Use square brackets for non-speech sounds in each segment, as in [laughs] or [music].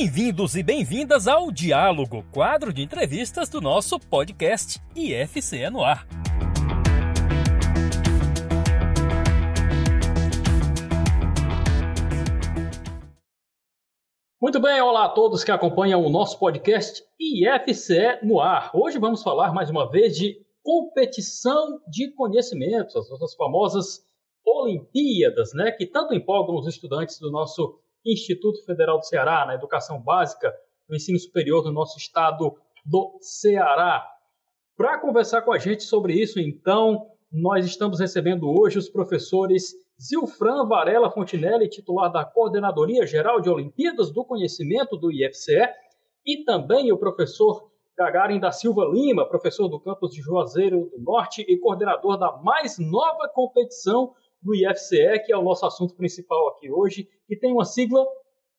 Bem-vindos e bem-vindas ao Diálogo, quadro de entrevistas do nosso podcast IFCE no Ar. Muito bem, olá a todos que acompanham o nosso podcast IFCE no Ar. Hoje vamos falar mais uma vez de competição de conhecimentos, as nossas famosas Olimpíadas, né, que tanto empolgam os estudantes do nosso Instituto Federal do Ceará, na educação básica, no ensino superior do nosso estado do Ceará. Para conversar com a gente sobre isso, então, nós estamos recebendo hoje os professores Zilfran Varela Fontinelli, titular da Coordenadoria Geral de Olimpíadas do Conhecimento do IFCE, e também o professor Gagarin da Silva Lima, professor do campus de Juazeiro do Norte e coordenador da mais nova competição do IFCE, que é o nosso assunto principal aqui hoje, que tem uma sigla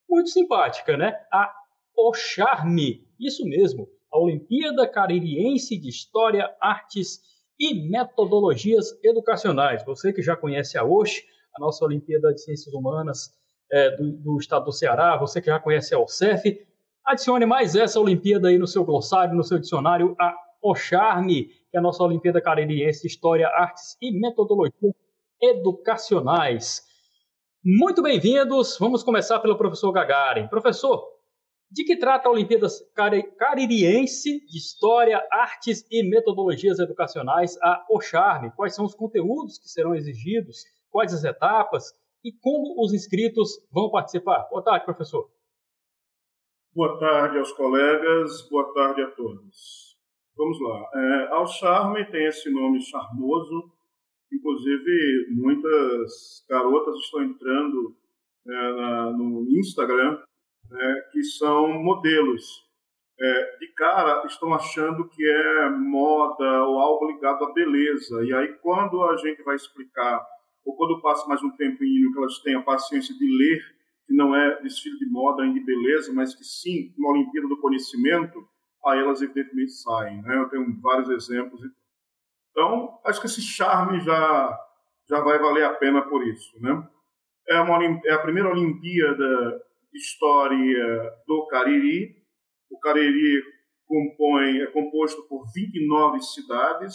muito simpática, né? A OCHARME. Isso mesmo, a Olimpíada Caririense de História, Artes e Metodologias Educacionais. Você que já conhece a OSH, a nossa Olimpíada de Ciências Humanas é, do, do, estado do Ceará, você que já conhece a OCEF, adicione mais essa Olimpíada aí no seu glossário, no seu dicionário, a OCHARME, que é a nossa Olimpíada Caririense de História, Artes e Metodologias educacionais. Muito bem-vindos. Vamos começar pelo professor Gagarin. Professor, de que trata a Olimpíada Caririense de História, Artes e Metodologias Educacionais, a OCHARME? Quais são os conteúdos que serão exigidos? Quais as etapas? E como os inscritos vão participar? Boa tarde, professor. Boa tarde aos colegas, boa tarde a todos. Vamos lá. É, a OCHARME tem esse nome charmoso, Inclusive, muitas garotas estão entrando é, na, no Instagram, né, que são modelos. É, de cara, estão achando que é moda ou algo ligado à beleza. E aí, quando a gente vai explicar, ou quando passa mais um tempinho que elas têm a paciência de ler, que não é desfile de moda nem de beleza, mas que sim, uma Olimpíada do Conhecimento, aí elas evidentemente saem. Né? Eu tenho vários exemplos então, acho que esse charme já, já vai valer a pena por isso. Né? É, uma, é a primeira Olimpíada de História do Cariri. O Cariri compõe, é composto por 29 cidades,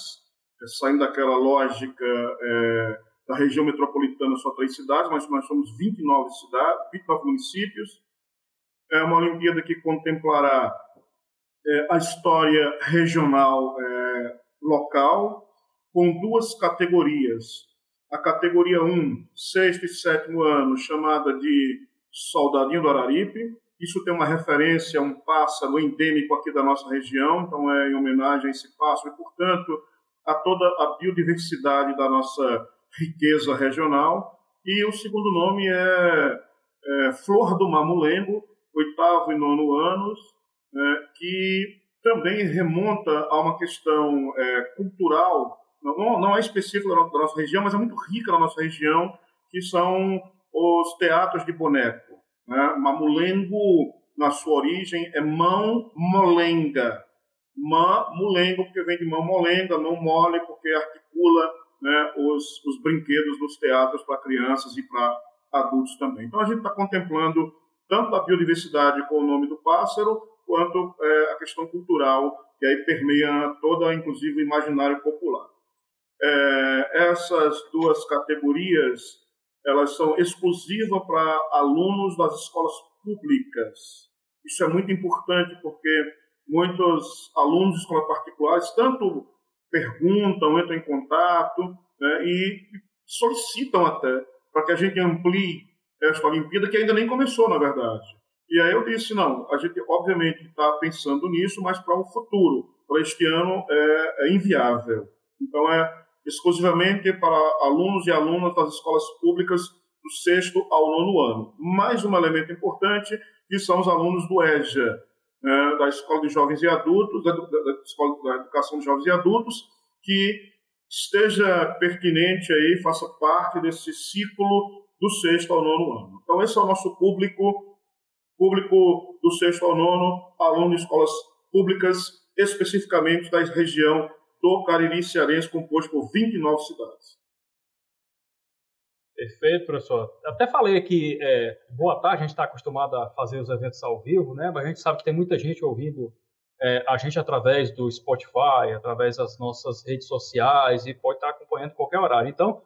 é, saindo daquela lógica é, da região metropolitana, só três cidades, mas nós somos 29 cidades, 29 municípios. É uma Olimpíada que contemplará é, a história regional é, local, com duas categorias. A categoria 1, sexto e sétimo ano, chamada de Soldadinho do Araripe. Isso tem uma referência a um pássaro endêmico aqui da nossa região, então é em homenagem a esse pássaro e, portanto, a toda a biodiversidade da nossa riqueza regional. E o segundo nome é, é Flor do Mamulengo, oitavo e nono anos, é, que também remonta a uma questão é, cultural não, não é específico da nossa região, mas é muito rica na nossa região, que são os teatros de boneco. Né? Mamulengo, na sua origem, é mão molenga. Mã, mulengo, porque vem de mão molenga, mão mole, porque articula né, os, os brinquedos dos teatros para crianças e para adultos também. Então a gente está contemplando tanto a biodiversidade com o nome do pássaro, quanto é, a questão cultural, que aí permeia toda, inclusive, o imaginário popular. É, essas duas categorias elas são exclusivas para alunos das escolas públicas. Isso é muito importante porque muitos alunos de escolas particulares tanto perguntam, entram em contato né, e solicitam até para que a gente amplie esta Olimpíada, que ainda nem começou, na verdade. E aí eu disse, não, a gente obviamente está pensando nisso, mas para o futuro. Para este ano é, é inviável. Então, é exclusivamente para alunos e alunas das escolas públicas do sexto ao nono ano. Mais um elemento importante, que são os alunos do EJA, né, da Escola de Jovens e Adultos, da, Escola da Educação de Jovens e Adultos, que esteja pertinente aí, faça parte desse ciclo do sexto ao nono ano. Então, esse é o nosso público, público do sexto ao nono, aluno de escolas públicas, especificamente da região do Cariri Cearense, composto por 29 cidades. Perfeito, professor. Até falei que é, boa tarde, a gente está acostumado a fazer os eventos ao vivo, né? Mas a gente sabe que tem muita gente ouvindo é, a gente através do Spotify, através das nossas redes sociais e pode estar acompanhando em qualquer horário. Então,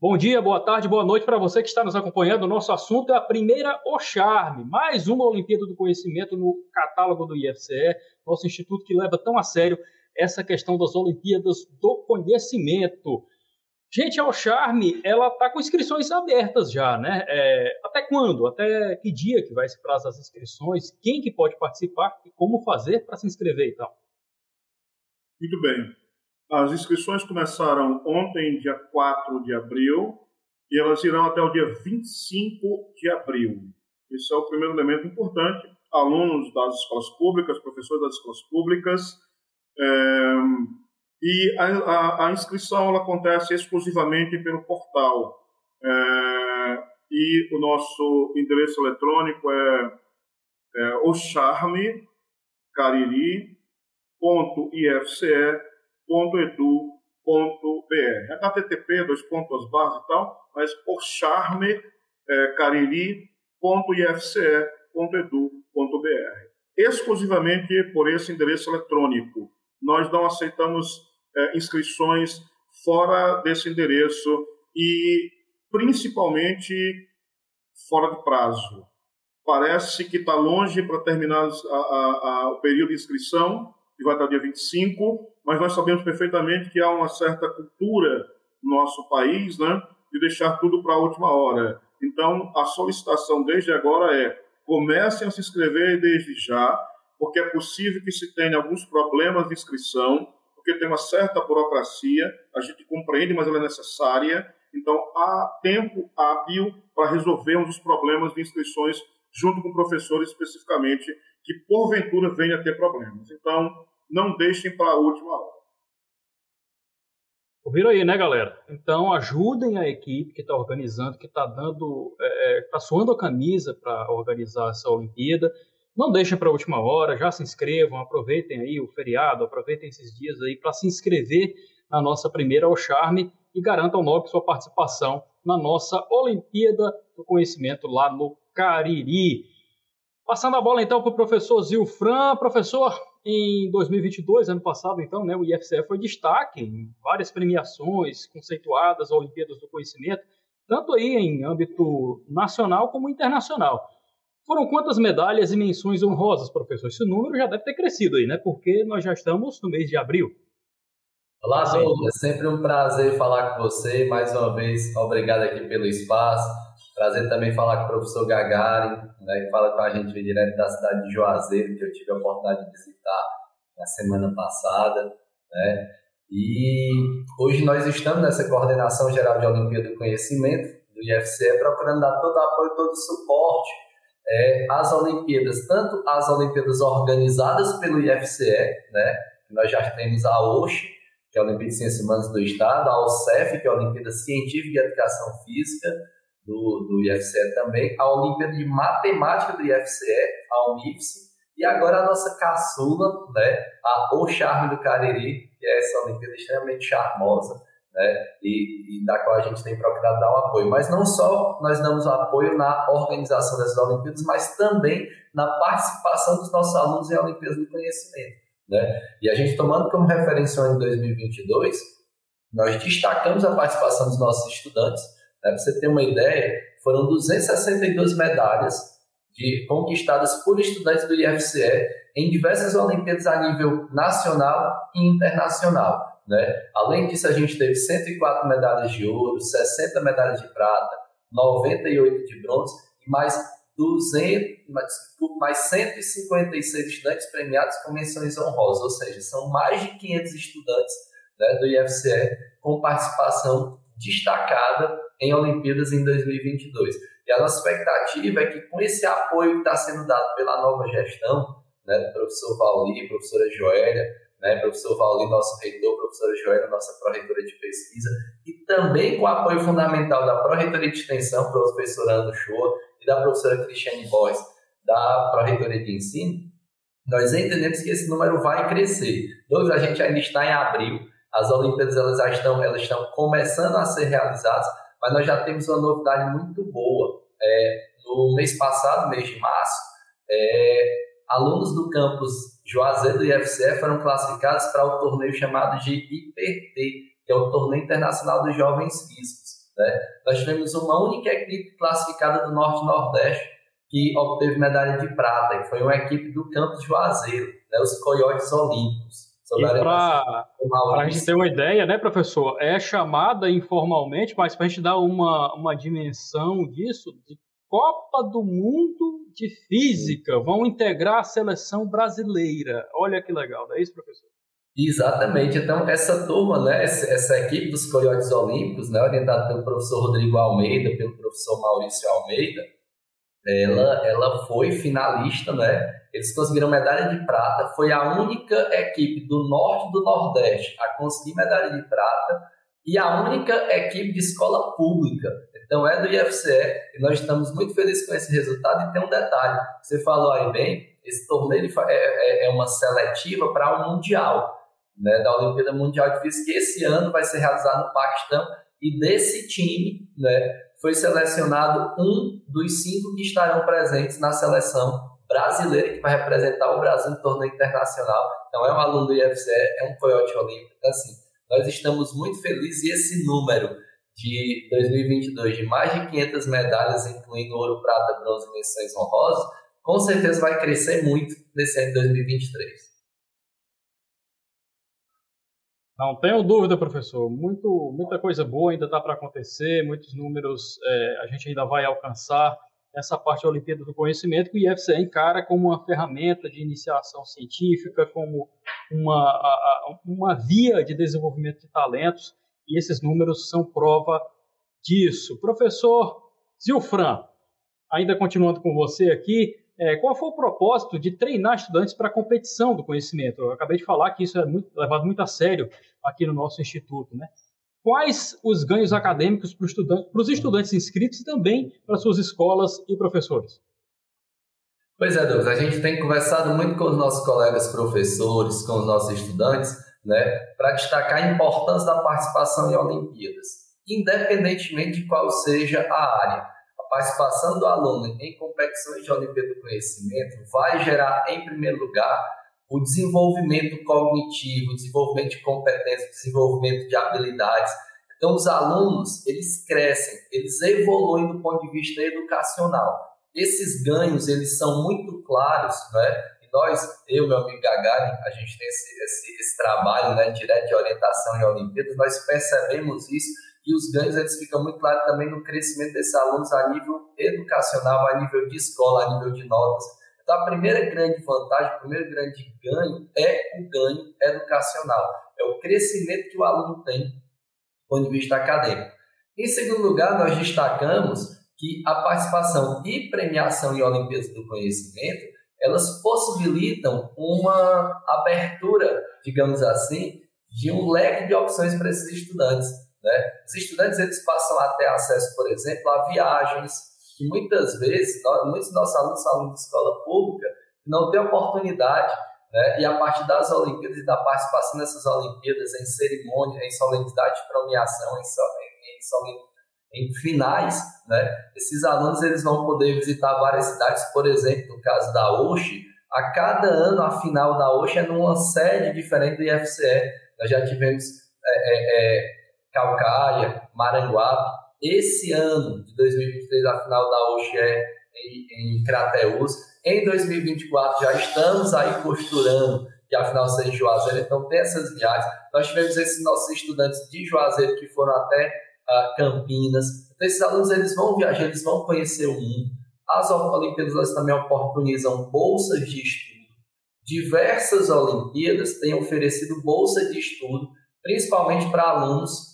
bom dia, boa tarde, boa noite para você que está nos acompanhando. O nosso assunto é a primeira O Charme, mais uma Olimpíada do Conhecimento no catálogo do IFCE, nosso instituto que leva tão a sério essa questão das Olimpíadas do Conhecimento. Gente, a Charme, ela está com inscrições abertas já, né? É, até quando? Até que dia que vai esse prazo das inscrições? Quem que pode participar e como fazer para se inscrever então? Muito bem. As inscrições começaram ontem, dia 4 de abril, e elas irão até o dia 25 de abril. Esse é o primeiro elemento importante. Alunos das escolas públicas, professores das escolas públicas, é, e a, a, a inscrição ela acontece exclusivamente pelo portal. É, e o nosso endereço eletrônico é, é ocharme.ifce.edu.br. HTTP, dois pontos base e tal, mas ocharme, é, Exclusivamente por esse endereço eletrônico. Nós não aceitamos é, inscrições fora desse endereço e principalmente fora de prazo. Parece que está longe para terminar a, a, a, o período de inscrição, que vai até o dia 25, mas nós sabemos perfeitamente que há uma certa cultura no nosso país né, de deixar tudo para a última hora. Então, a solicitação desde agora é comecem a se inscrever desde já, porque é possível que se tenha alguns problemas de inscrição, porque tem uma certa burocracia, a gente compreende, mas ela é necessária. Então, há tempo hábil para resolvermos os problemas de inscrições junto com professores especificamente, que porventura venha a ter problemas. Então, não deixem para a última hora. Ouviram aí, né, galera? Então, ajudem a equipe que está organizando, que está dando, está é, é tá suando a camisa para organizar essa Olimpíada. Não deixem para a última hora, já se inscrevam, aproveitem aí o feriado, aproveitem esses dias aí para se inscrever na nossa primeira ao Charme e garantam logo sua participação na nossa Olimpíada do Conhecimento lá no Cariri. Passando a bola então para o professor Zilfran. Professor, em 2022, ano passado, então, né, o IFCE foi destaque em várias premiações conceituadas, Olimpíadas do Conhecimento, tanto aí em âmbito nacional como internacional. Foram quantas medalhas e menções honrosas, professor? Esse número já deve ter crescido aí, né? Porque nós já estamos no mês de abril. Olá, Douglas. É sempre um prazer falar com você. Mais uma vez, obrigado aqui pelo espaço. Prazer também falar com o professor Gagarin, né, que fala com a gente direto da cidade de Juazeiro, que eu tive a oportunidade de visitar na semana passada. Né? E hoje nós estamos nessa coordenação geral de Olimpíada do Conhecimento do IFCE, procurando dar todo o apoio, todo o suporte é, as Olimpíadas, tanto as Olimpíadas organizadas pelo IFCE, né, nós já temos a OSH, que é a Olimpíada de Ciências Humanas do Estado, a OCEF, que é a Olimpíada Científica e Educação Física do, do IFCE também, a Olimpíada de Matemática do IFCE, a UNIFSE, e agora a nossa caçula, né, a O Charme do Cariri, que é essa Olimpíada extremamente charmosa, né, e, e, da qual a gente tem procurado dar o apoio. Mas não só nós damos apoio na organização dessas Olimpíadas, mas também na participação dos nossos alunos em Olimpíadas do Conhecimento. Né? E a gente tomando como referência de 2022, nós destacamos a participação dos nossos estudantes. Né? Para você ter uma ideia, foram 262 medalhas de, conquistadas por estudantes do IFCE em diversas Olimpíadas a nível nacional e internacional. Né? Além disso, a gente teve 104 medalhas de ouro, 60 medalhas de prata, 98 de bronze e mais 200, mais 156 estudantes premiados com menções honrosas, ou seja, são mais de 500 estudantes né, do IFCE com participação destacada em Olimpíadas em 2022. E a nossa expectativa é que com esse apoio que está sendo dado pela nova gestão, né, do professor Valdir, professora Joélia, né, professor Valdir, nosso reitor, professora Joana, nossa pró-reitora de pesquisa, e também com o apoio fundamental da pró-reitoria de extensão, professora Ana Shoa, e da professora Cristiane Boys, da pró-reitoria de ensino, nós entendemos que esse número vai crescer. Dois, a gente ainda está em abril, as Olimpíadas elas já estão, elas estão começando a ser realizadas, mas nós já temos uma novidade muito boa. É, no mês passado, mês de março, é, alunos do campus Juazeiro do IFCE foram classificados para o torneio chamado de IPT, que é o Torneio Internacional dos Jovens Físicos. Né? Nós tivemos uma única equipe classificada do Norte Nordeste que obteve medalha de prata, que foi uma equipe do campus Juazeiro, né? os Coiotes Olímpicos. Para a gente ter uma ideia, né, professor? É chamada informalmente, mas para a gente dar uma, uma dimensão disso, de Copa do Mundo de Física. Vão integrar a seleção brasileira. Olha que legal, não é isso, professor? Exatamente. Então, essa turma, né, essa, equipe dos Coiotes Olímpicos, né, orientada pelo professor Rodrigo Almeida, pelo professor Maurício Almeida, ela, ela foi finalista, né? Eles conseguiram medalha de prata. Foi a única equipe do norte e do nordeste a conseguir medalha de prata e a única equipe de escola pública. Então é do IFCE e nós estamos muito felizes com esse resultado. E tem um detalhe: você falou aí bem, esse torneio é, é, é uma seletiva para o um Mundial, né, da Olimpíada Mundial de Física, que esse ano vai ser realizado no Paquistão. E desse time, né, foi selecionado um dos cinco que estarão presentes na seleção brasileira que vai representar o Brasil no torneio internacional. Então é um aluno do IFCE, é um coiote olímpico. Então, assim, nós estamos muito felizes e esse número de 2022 de mais de 500 medalhas, incluindo ouro, prata, bronze e menções honrosas, com certeza vai crescer muito nesse ano de 2023. Não tenho dúvida, professor. Muito, muita coisa boa ainda está para acontecer, muitos números é, a gente ainda vai alcançar. Essa parte da Olimpíada do Conhecimento que o IFCE encara como uma ferramenta de iniciação científica, como uma, a, uma via de desenvolvimento de talentos, e esses números são prova disso. Professor Zilfran, ainda continuando com você aqui, é, qual foi o propósito de treinar estudantes para a competição do conhecimento? Eu acabei de falar que isso é muito, levado muito a sério aqui no nosso instituto, né? Quais os ganhos acadêmicos para, os estudantes inscritos e também para suas escolas e professores? Pois é, Douglas, a gente tem conversado muito com os nossos colegas professores, com os nossos estudantes, né, para destacar a importância da participação em Olimpíadas, independentemente de qual seja a área participação do aluno em competições de Olimpíada do Conhecimento vai gerar, em primeiro lugar, o desenvolvimento cognitivo, desenvolvimento de competências, desenvolvimento de habilidades. Então, os alunos, eles crescem, eles evoluem do ponto de vista educacional. Esses ganhos, eles são muito claros, né? Nós, eu, meu amigo Gagarin, a gente tem esse, esse, esse trabalho né, direto de orientação em Olimpíadas, nós percebemos isso e os ganhos eles ficam muito claros também no crescimento desses alunos a nível educacional, a nível de escola, a nível de notas. Então, a primeira grande vantagem, o primeiro grande ganho é o ganho educacional, é o crescimento que o aluno tem do ponto de vista acadêmico. Em segundo lugar, nós destacamos que a participação e premiação em Olimpíadas do Conhecimento, elas possibilitam uma abertura, digamos assim, de um leque de opções para esses estudantes. Né? Os estudantes eles passam a ter acesso, por exemplo, a viagens, que muitas vezes, nós, muitos dos nossos alunos alunos de escola pública, não têm oportunidade, né? e a partir das Olimpíadas e da participação nessas Olimpíadas em cerimônia, em solenidade de premiação, em, em, em finais, né? esses alunos eles vão poder visitar várias cidades, por exemplo, no caso da OXI, a cada ano a final da OXI é numa sede diferente do IFCE. Nós já tivemos é, é, é, Calcaia, Maranguape. Esse ano de 2023, a final da Oxe é em, em Crateús. Em 2024, já estamos aí costurando que a final seja em Juazeiro, então tem essas viagens. Nós tivemos esses nossos estudantes de Juazeiro que foram até uh, Campinas. Então, esses alunos eles vão viajar, eles vão conhecer o mundo. As Olimpíadas também oportunizam bolsas de estudo. Diversas Olimpíadas têm oferecido bolsa de estudo, principalmente para alunos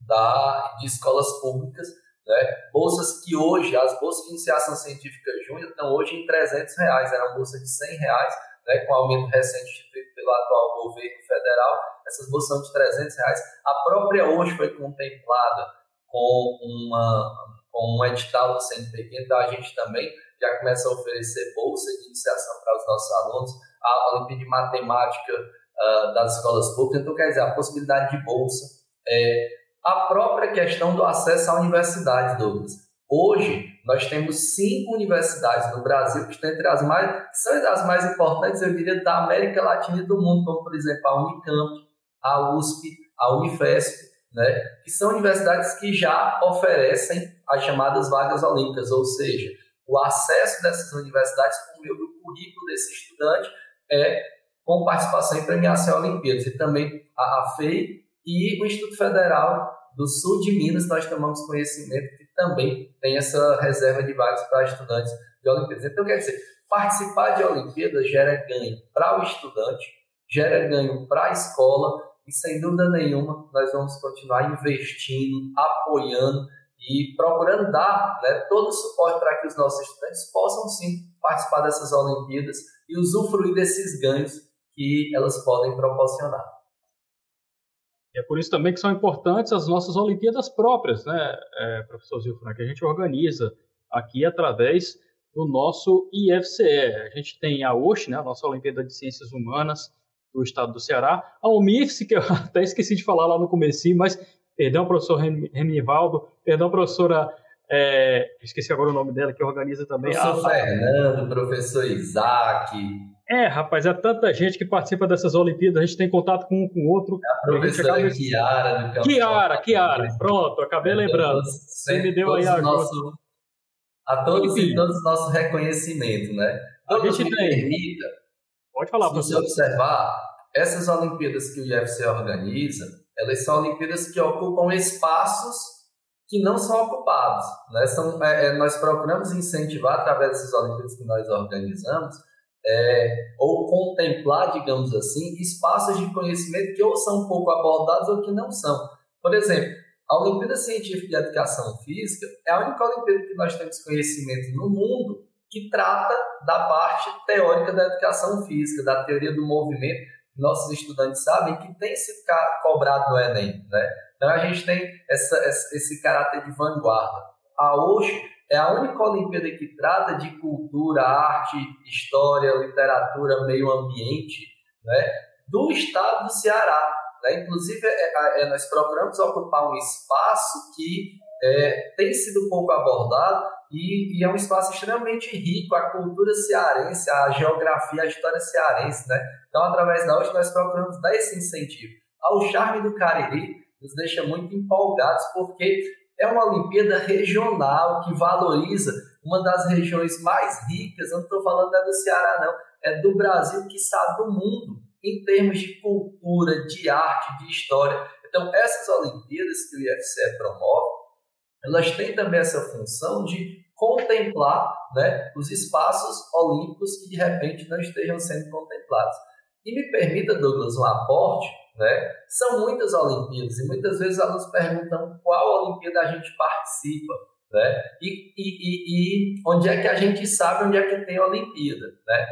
da, de escolas públicas, né? bolsas que hoje, as bolsas de iniciação científica júnior estão hoje em 300 reais, era uma bolsa de 100 reais, né? com aumento recente pelo atual governo federal, essas bolsas são de 300 reais. A própria hoje foi contemplada com, uma, com um edital do CNPq, então a gente também já começa a oferecer bolsa de iniciação para os nossos alunos, a Olimpíada de Matemática uh, das escolas públicas, então quer dizer, a possibilidade de bolsa é, a própria questão do acesso à universidade, Douglas. Hoje, nós temos cinco universidades no Brasil que estão entre as mais, são as mais importantes, eu diria, da América Latina e do mundo, como, por exemplo, a Unicamp, a USP, a Unifesp, né, que são universidades que já oferecem as chamadas vagas olímpicas, ou seja, o acesso dessas universidades por meio do currículo desse estudante é com participação em premiação em Olimpíadas, e também a, a FEI e o Instituto Federal do Sul de Minas, nós tomamos conhecimento que também tem essa reserva de vagas para estudantes de Olimpíadas. Então, quer dizer, participar de Olimpíadas gera ganho para o estudante, gera ganho para a escola e, sem dúvida nenhuma, nós vamos continuar investindo, apoiando e procurando dar né, todo o suporte para que os nossos estudantes possam, sim, participar dessas Olimpíadas e usufruir desses ganhos que elas podem proporcionar. É por isso também que são importantes as nossas Olimpíadas próprias, né, é, professor Zilfran, que a gente organiza aqui através do nosso IFCE. A gente tem a OSH, né, a nossa Olimpíada de Ciências Humanas do Estado do Ceará, a UMIFS, que eu [laughs] até esqueci de falar lá no começo, mas perdão, professor Remivaldo, perdão, professora é, esqueci agora o nome dela, que organiza também. Professor a... Fernando, professor Isaac. É, rapaz, é tanta gente que participa dessas Olimpíadas, a gente tem contato com um com o outro. É a professora a Kiara do Kiara, Kiara, pronto, acabei lembrando. Você me deu aí a nosso, A todos e todos nosso reconhecimento, né? A gente tem. Permita, Pode falar, professor. Se você observar, essas Olimpíadas que o IFC organiza, elas são Olimpíadas que ocupam espaços que não são ocupados. Né? São, é, é, nós procuramos incentivar, através desses Olimpíadas que nós organizamos, é, ou contemplar, digamos assim, espaços de conhecimento que ou são pouco abordados ou que não são. Por exemplo, a Olimpíada Científica de Educação Física é a única Olimpíada que nós temos conhecimento no mundo que trata da parte teórica da educação física, da teoria do movimento. Nossos estudantes sabem que tem sido cobrado no Enem, né? Então a gente tem essa, esse caráter de vanguarda. A hoje é a única Olimpíada que trata de cultura, arte, história, literatura, meio ambiente, né, do estado do Ceará. Né? Inclusive, é, é, nós procuramos ocupar um espaço que é, tem sido pouco abordado e, e, é um espaço extremamente rico, a cultura cearense, a geografia, a história cearense. Né? Então, através da hoje, nós procuramos dar esse incentivo ao charme do Cariri, nos deixa muito empolgados, porque é uma Olimpíada regional que valoriza uma das regiões mais ricas, eu não estou falando é do Ceará, não, é do Brasil, que está do mundo, em termos de cultura, de arte, de história. Então, essas Olimpíadas que o IFCE promove, elas têm também essa função de contemplar né, os espaços olímpicos que de repente não estejam sendo contemplados. E me permita, Douglas, um aporte né? São muitas Olimpíadas e muitas vezes os alunos perguntam qual Olimpíada a gente participa. Né? E, e, e, e onde é que a gente sabe onde é que tem Olimpíada. Né?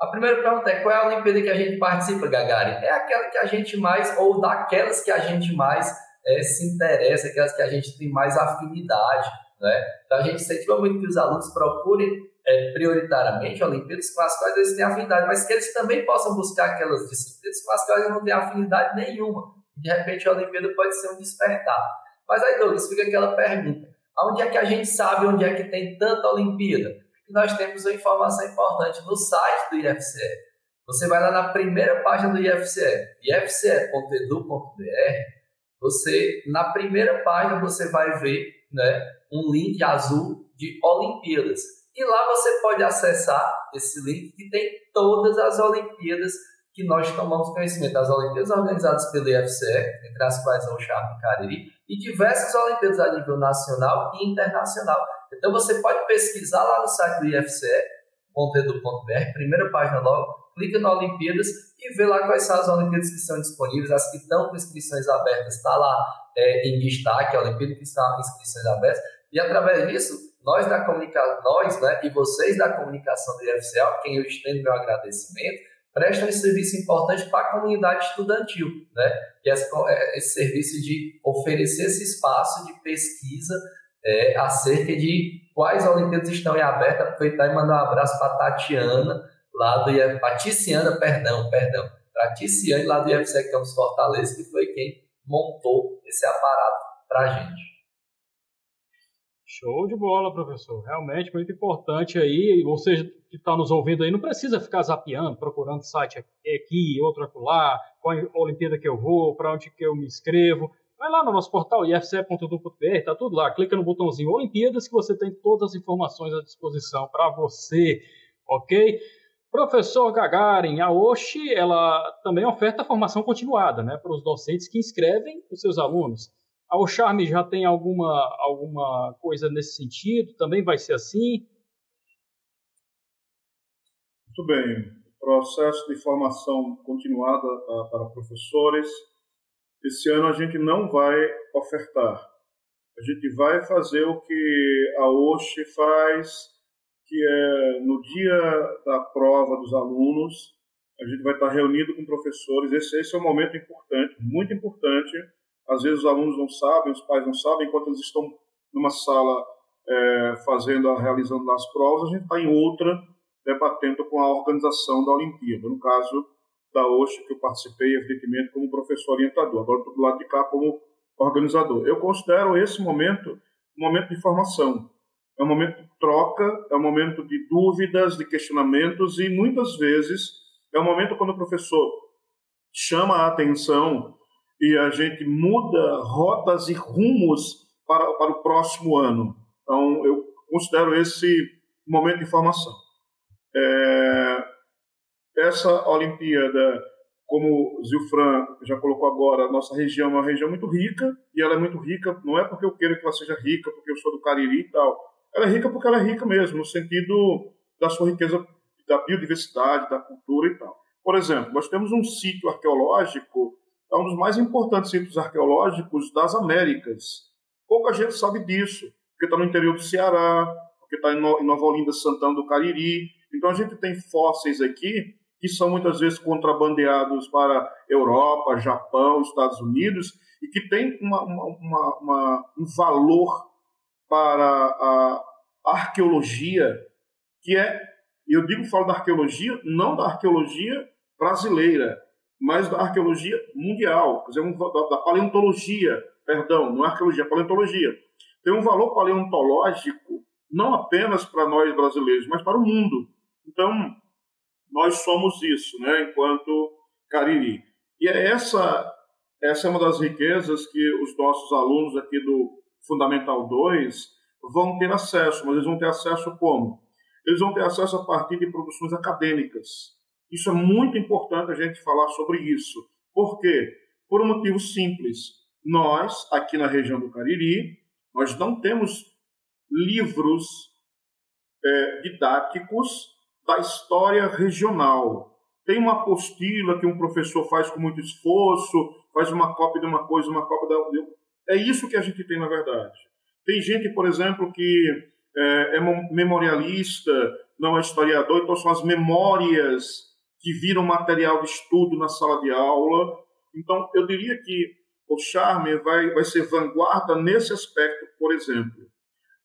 A primeira pergunta é qual é a Olimpíada que a gente participa, Gagari? É aquela que a gente mais, ou daquelas que a gente mais é, se interessa, aquelas que a gente tem mais afinidade. Né? Então a gente incentiva muito que os alunos procurem é, prioritariamente Olimpíadas com as quais eles têm afinidade, mas que eles também possam buscar aquelas disciplinas com as quais eles não têm afinidade nenhuma. De repente, a Olimpíada pode ser um despertar. Mas aí, Douglas, fica aquela pergunta: onde é que a gente sabe onde é que tem tanta Olimpíada? E nós temos uma informação importante no site do IFCE. Você vai lá na primeira página do IFCE, ifce.edu.br. Você, na primeira página, você vai ver né, um link azul de Olimpíadas. E lá você pode acessar esse link que tem todas as Olimpíadas que nós tomamos conhecimento. As Olimpíadas organizadas pelo IFCE, entre as quais é o Charme Cariri, e diversas Olimpíadas a nível nacional e internacional. Então você pode pesquisar lá no site do IFCE.edu.br, primeira página logo, clica na Olimpíadas e vê lá quais são as Olimpíadas que são disponíveis, as que estão com inscrições abertas, está lá é, em destaque, a Olimpíada que está com inscrições abertas, e através disso nós da comunicação, nós, né, e vocês da comunicação do IFCL, quem eu estendo meu agradecimento, prestam esse serviço importante para a comunidade estudantil, né? Que é esse, serviço de oferecer esse espaço de pesquisa é, acerca de quais Olimpíadas estão em aberto, aproveitar e mandar um abraço para a Tatiana, lá do IFCE, Paticiana, perdão, perdão, para Ticiane lá do IFCE Campos Fortaleza, que foi quem montou esse aparato para a gente. Show de bola, professor. Realmente muito importante aí. Você que está nos ouvindo aí, não precisa ficar zapeando, procurando site aqui, outro acolá, qual a Olimpíada que eu vou, para onde que eu me inscrevo. Vai lá no nosso portal ifce.edu.br, tá tudo lá. Clica no botãozinho Olimpíadas que você tem todas as informações à disposição para você, ok? Professor Gagarin, a OSHI, ela também oferta formação continuada, né, para os docentes que inscrevem os seus alunos. A Ocharme já tem alguma, alguma coisa nesse sentido? Também vai ser assim? Muito bem. Processo de formação continuada ah, para professores. Esse ano a gente não vai ofertar. A gente vai fazer o que a OSHE faz, que é no dia da prova dos alunos, a gente vai estar reunido com professores. Esse, esse é um momento importante, muito importante, às vezes os alunos não sabem, os pais não sabem, enquanto eles estão numa sala é, fazendo, realizando as provas, a gente está em outra debatendo com a organização da Olimpíada. No caso da OSHA, que eu participei, evidentemente, como professor orientador. Agora estou do lado de cá como organizador. Eu considero esse momento um momento de formação. É um momento de troca, é um momento de dúvidas, de questionamentos e, muitas vezes, é um momento quando o professor chama a atenção e a gente muda rotas e rumos para, para o próximo ano. Então, eu considero esse momento de formação. É, essa Olimpíada, como Zilfran já colocou agora, a nossa região é uma região muito rica, e ela é muito rica, não é porque eu queira que ela seja rica, porque eu sou do Cariri e tal. Ela é rica porque ela é rica mesmo, no sentido da sua riqueza da biodiversidade, da cultura e tal. Por exemplo, nós temos um sítio arqueológico é um dos mais importantes sítios arqueológicos das Américas. Pouca gente sabe disso, porque está no interior do Ceará, porque está em Nova Olinda, Santana do Cariri. Então a gente tem fósseis aqui que são muitas vezes contrabandeados para Europa, Japão, Estados Unidos e que tem uma, uma, uma, um valor para a arqueologia que é, eu digo falo da arqueologia, não da arqueologia brasileira, mas da arqueologia mundial, quer dizer, da, paleontologia, perdão, não é arqueologia, é paleontologia. Tem um valor paleontológico não apenas para nós brasileiros, mas para o mundo. Então, nós somos isso, né, enquanto Cariri. E é essa, essa é uma das riquezas que os nossos alunos aqui do Fundamental 2 vão ter acesso, mas eles vão ter acesso como? Eles vão ter acesso a partir de produções acadêmicas. Isso é muito importante a gente falar sobre isso. Por quê? Por um motivo simples. Nós, aqui na região do Cariri, nós não temos livros é, didáticos da história regional. Tem uma apostila que um professor faz com muito esforço, faz uma cópia de uma coisa, uma cópia da. É isso que a gente tem, na verdade. Tem gente, por exemplo, que é, é memorialista, não é historiador, então são as memórias que viram material de estudo na sala de aula. Então, eu diria que o Charme vai, vai ser vanguarda nesse aspecto, por exemplo.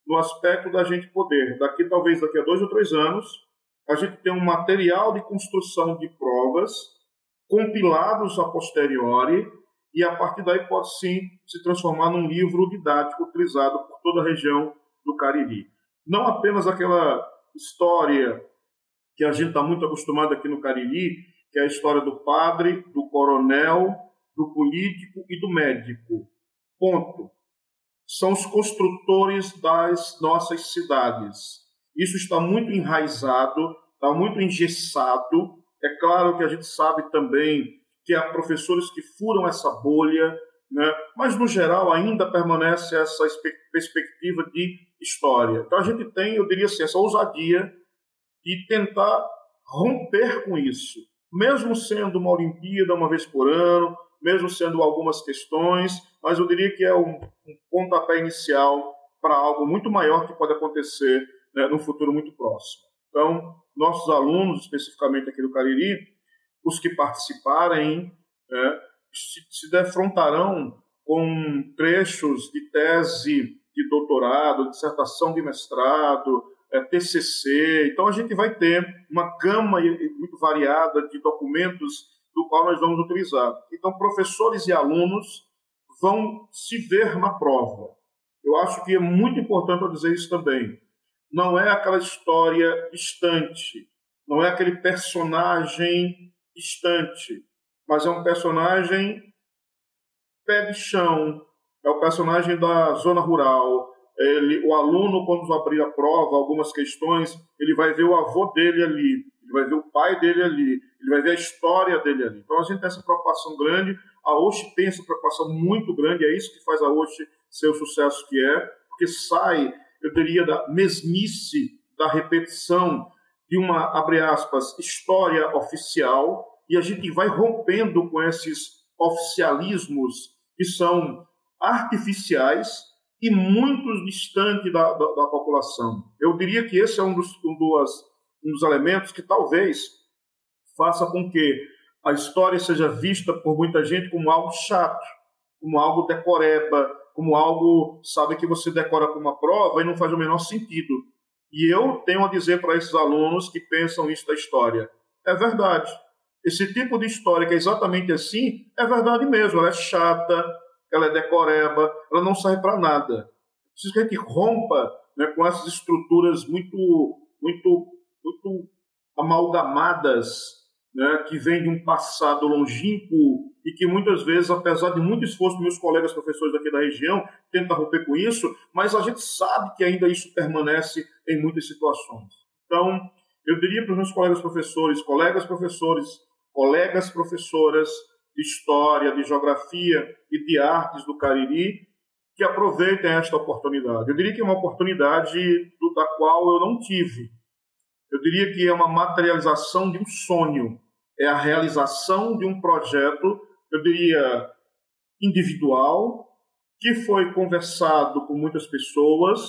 No aspecto da gente poder, daqui talvez daqui a dois ou três anos, a gente ter um material de construção de provas compilados a posteriori e a partir daí pode sim se transformar num livro didático utilizado por toda a região do Cariri. Não apenas aquela história que a gente está muito acostumado aqui no Cariri, que é a história do padre, do coronel, do político e do médico. Ponto. São os construtores das nossas cidades. Isso está muito enraizado, está muito engessado. É claro que a gente sabe também que há professores que furam essa bolha, né? mas no geral ainda permanece essa perspectiva de história. Então a gente tem, eu diria assim, essa ousadia e tentar romper com isso, mesmo sendo uma Olimpíada uma vez por ano, mesmo sendo algumas questões, mas eu diria que é um, um pontapé inicial para algo muito maior que pode acontecer né, no futuro muito próximo. Então, nossos alunos, especificamente aqui do Cariri, os que participarem, né, se, se defrontarão com trechos de tese de doutorado, dissertação de mestrado, é, TCC. Então, a gente vai ter uma gama muito variada de documentos do qual nós vamos utilizar. Então, professores e alunos vão se ver na prova. Eu acho que é muito importante eu dizer isso também. Não é aquela história distante, não é aquele personagem distante, mas é um personagem pé de chão, é o personagem da zona rural. Ele, o aluno, quando abrir a prova, algumas questões, ele vai ver o avô dele ali, ele vai ver o pai dele ali, ele vai ver a história dele ali. Então a gente tem essa preocupação grande, a OSH tem essa preocupação muito grande, é isso que faz a OSH ser o sucesso que é, porque sai, eu diria, da mesmice, da repetição de uma, abre aspas, história oficial, e a gente vai rompendo com esses oficialismos que são artificiais e muito distantes da, da, da população. Eu diria que esse é um dos, um, um dos elementos que talvez faça com que a história seja vista por muita gente como algo chato, como algo decoreba, como algo, sabe, que você decora para uma prova e não faz o menor sentido. E eu tenho a dizer para esses alunos que pensam isso da história: é verdade. Esse tipo de história que é exatamente assim, é verdade mesmo. Ela é chata, ela é decoreba, ela não serve para nada. Precisa que a gente rompa né, com essas estruturas muito, muito, muito amalgamadas né, que vem de um passado longínquo e que muitas vezes, apesar de muito esforço dos meus colegas professores daqui da região, tenta romper com isso, mas a gente sabe que ainda isso permanece em muitas situações. Então, eu diria para os meus colegas professores, colegas professores, colegas professoras de História, de Geografia e de Artes do Cariri, que aproveitem esta oportunidade. Eu diria que é uma oportunidade do, da qual eu não tive, eu diria que é uma materialização de um sonho, é a realização de um projeto, eu diria, individual, que foi conversado com muitas pessoas,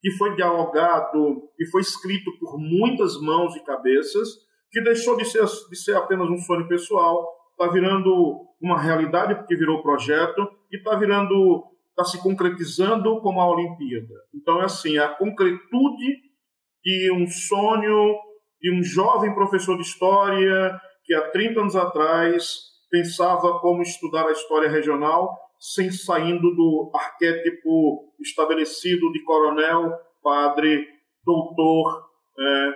que foi dialogado e foi escrito por muitas mãos e cabeças, que deixou de ser, de ser apenas um sonho pessoal, está virando uma realidade porque virou projeto e está virando, está se concretizando como a Olimpíada. Então é assim, a concretude de um sonho de um jovem professor de história que há 30 anos atrás pensava como estudar a história regional sem saindo do arquétipo estabelecido de coronel, padre, doutor é,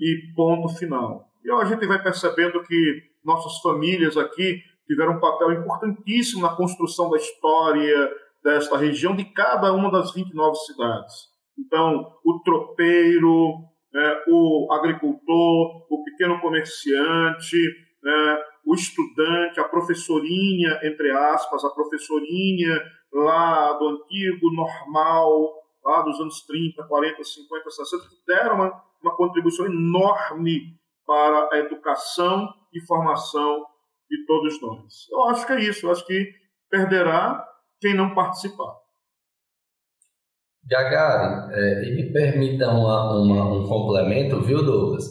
e ponto final. E a gente vai percebendo que nossas famílias aqui tiveram um papel importantíssimo na construção da história desta região, de cada uma das 29 cidades. Então, o tropeiro, né, o agricultor, o pequeno comerciante, né, o estudante, a professorinha, entre aspas, a professorinha lá do antigo normal, lá dos anos 30, 40, 50, 60, que deram uma, uma contribuição enorme para a educação e formação de todos nós. Eu acho que é isso, eu acho que perderá quem não participar. Gagari, é, e me permita uma, uma, um complemento, viu, Douglas?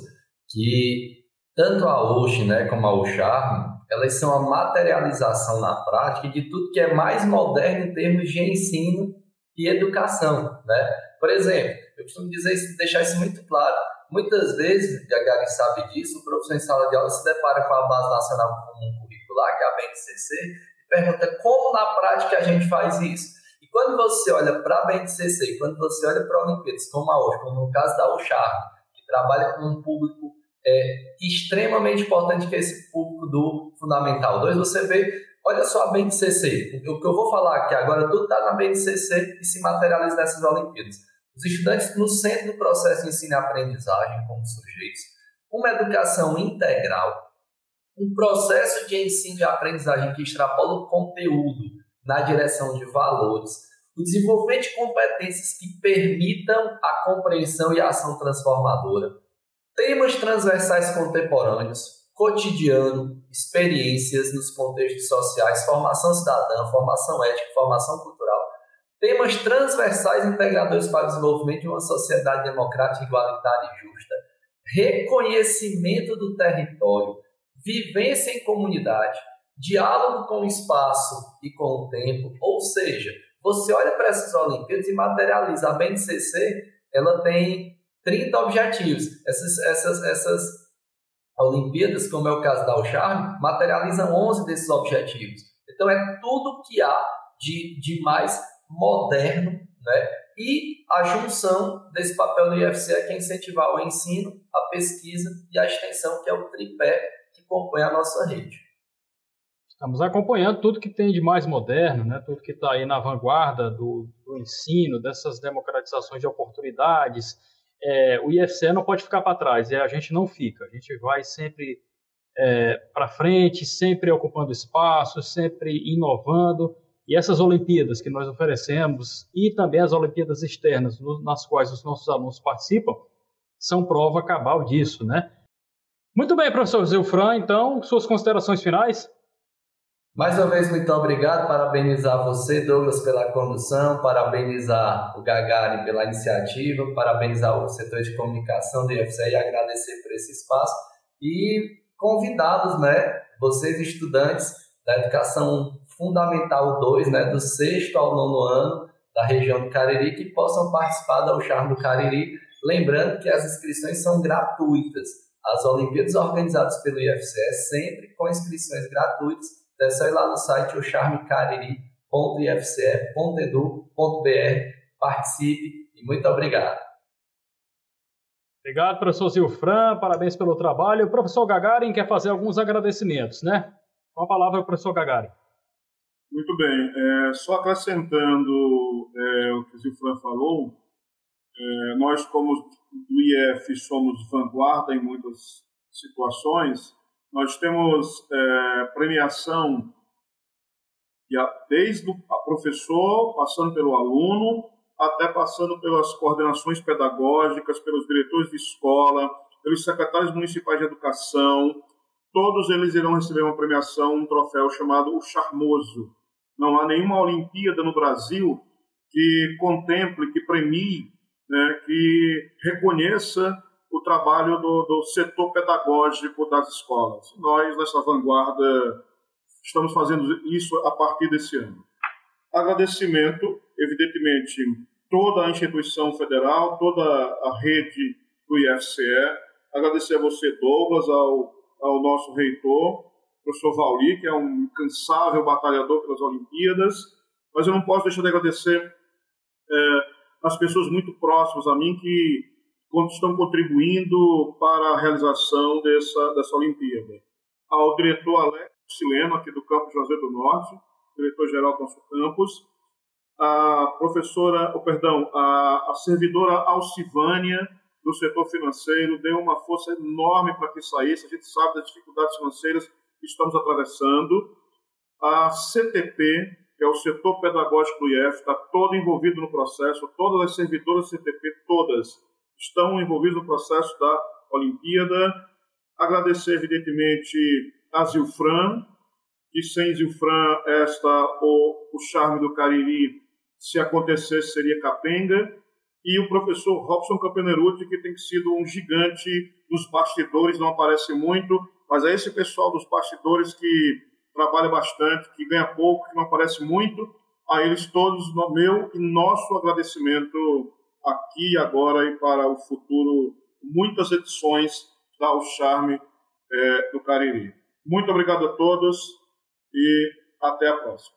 Que tanto a UX né, como a UCharme, elas são a materialização na prática de tudo que é mais moderno em termos de ensino e educação. Né? Por exemplo, eu costumo dizer deixar isso muito claro. Muitas vezes, Gagari sabe disso, o professor em sala de aula se depara com a Base Nacional Comum Curricular, que é a BNCC, e pergunta como na prática a gente faz isso. Quando você olha para a BNCC, quando você olha para a Olimpíadas, como a como no caso da UCHAR, que trabalha com um público é, extremamente importante, que é esse público do Fundamental 2, você vê, olha só a BNCC, o que eu vou falar aqui agora, tudo está na BNCC e se materializa nessas Olimpíadas. Os estudantes no centro do processo de ensino e aprendizagem como sujeitos, uma educação integral, um processo de ensino e aprendizagem que extrapola o conteúdo na direção de valores, o desenvolvimento de competências que permitam a compreensão e a ação transformadora, temas transversais contemporâneos, cotidiano, experiências nos contextos sociais, formação cidadã, formação ética, formação cultural, temas transversais integradores para o desenvolvimento de uma sociedade democrática, igualitária e justa, reconhecimento do território, vivência em comunidade, diálogo com o espaço e com o tempo, ou seja, você olha para essas Olimpíadas e materializa. A BNCC ela tem 30 objetivos. Essas, essas, essas Olimpíadas, como é o caso da UCHARM, materializam 11 desses objetivos. Então é tudo que há de, de mais moderno, né? E a junção desse papel do IFCE é que é incentivar o ensino, a pesquisa e a extensão, que é o tripé que compõe a nossa rede. Estamos acompanhando tudo que tem de mais moderno, né? tudo que está aí na vanguarda do, do, ensino, dessas democratizações de oportunidades. É, o IFCE não pode ficar para trás, é, a gente não fica, a gente vai sempre é, para frente, sempre ocupando espaço, sempre inovando. E essas Olimpíadas que nós oferecemos e também as Olimpíadas externas, nas quais os nossos alunos participam, são prova cabal disso, né? Muito bem, professor Zilfran, então, suas considerações finais? Mais uma vez, muito obrigado. Parabenizar você, Douglas, pela condução, parabenizar o Gagarin pela iniciativa, parabenizar o setor de comunicação do IFCE e agradecer por esse espaço. E convidados, né, vocês estudantes da educação fundamental 2, né, do sexto ao nono ano da região do Cariri, que possam participar da Charme do Cariri. Lembrando que as inscrições são gratuitas. As Olimpíadas organizadas pelo IFCE sempre com inscrições gratuitas. É só ir lá no site ocharmecariri.ifce.edu.br, participe e muito obrigado. Obrigado, professor Zilfran, parabéns pelo trabalho. O professor Gagarin quer fazer alguns agradecimentos, né? Com a palavra, professor Gagarin. Muito bem. É, só acrescentando é, o que o Zilfran falou, é, nós, como do IF, somos vanguarda em muitas situações. Nós temos é, premiação desde o professor, passando pelo aluno, até passando pelas coordenações pedagógicas, pelos diretores de escola, pelos secretários municipais de educação, todos eles irão receber uma premiação, um troféu chamado o Charmoso. Não há nenhuma Olimpíada no Brasil que contemple, que premie, né, que reconheça o trabalho do, do setor pedagógico das escolas. Nós, nessa vanguarda, estamos fazendo isso a partir desse ano. Agradecimento, evidentemente, toda a instituição federal, toda a rede do IFCE. Agradecer a você, Douglas, ao, ao nosso reitor, professor Vauli, que é um incansável batalhador pelas Olimpíadas. Mas eu não posso deixar de agradecer é, as pessoas muito próximas a mim que estão contribuindo para a realização dessa, dessa Olimpíada. Ao diretor Alex Sileno, aqui do Campo José do Norte, diretor-geral do campus, a professora, oh, perdão, a, a servidora Alcivânia, do setor financeiro, deu uma força enorme para que saísse. A gente sabe das dificuldades financeiras que estamos atravessando. A CTP, que é o setor pedagógico do IEF, está todo envolvido no processo. Todas as servidoras do CTP, todas, estão envolvidas no processo da Olimpíada. Agradecer, evidentemente, a Zilfran, que sem Zilfran, esta, o, o charme do Cariri, se acontecesse, seria capenga. E o professor Robson Campeneruti, que tem sido um gigante nos bastidores, não aparece muito, mas é esse pessoal dos bastidores que trabalha bastante, que ganha pouco, que não aparece muito. A eles todos, meu e nosso agradecimento aqui agora e para o futuro, muitas edições da O Charme é, do Cariri. Muito obrigado a todos e até a próxima.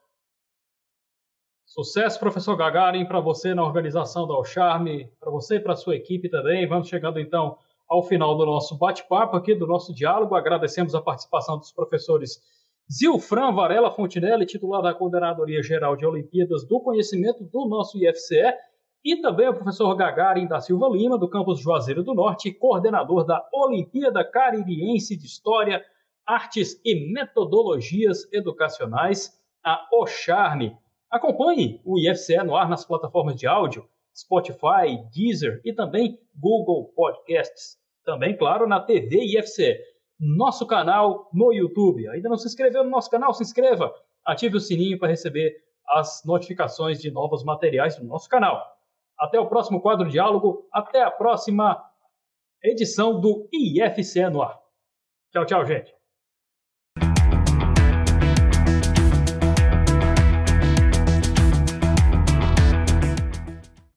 Sucesso, professor Gagarin, para você na organização da Charme, para você e para sua equipe também. Vamos chegando então ao final do nosso bate-papo aqui, do nosso diálogo. Agradecemos a participação dos professores Zilfran Varela Fontinelli, titular da Coordenadoria Geral de Olimpíadas do Conhecimento do nosso IFCE, e também o professor Gagarin da Silva Lima, do campus Juazeiro do Norte, coordenador da Olimpíada Caririense de História Artes e Metodologias Educacionais, a OCharme. Acompanhe o IFCE no ar nas plataformas de áudio, Spotify, Deezer e também Google Podcasts. Também, claro, na TV IFCE. Nosso canal no YouTube. Ainda não se inscreveu no nosso canal? Se inscreva. Ative o sininho para receber as notificações de novos materiais do nosso canal. Até o próximo quadro diálogo. Até a próxima edição do IFCE no ar. Tchau, tchau, gente.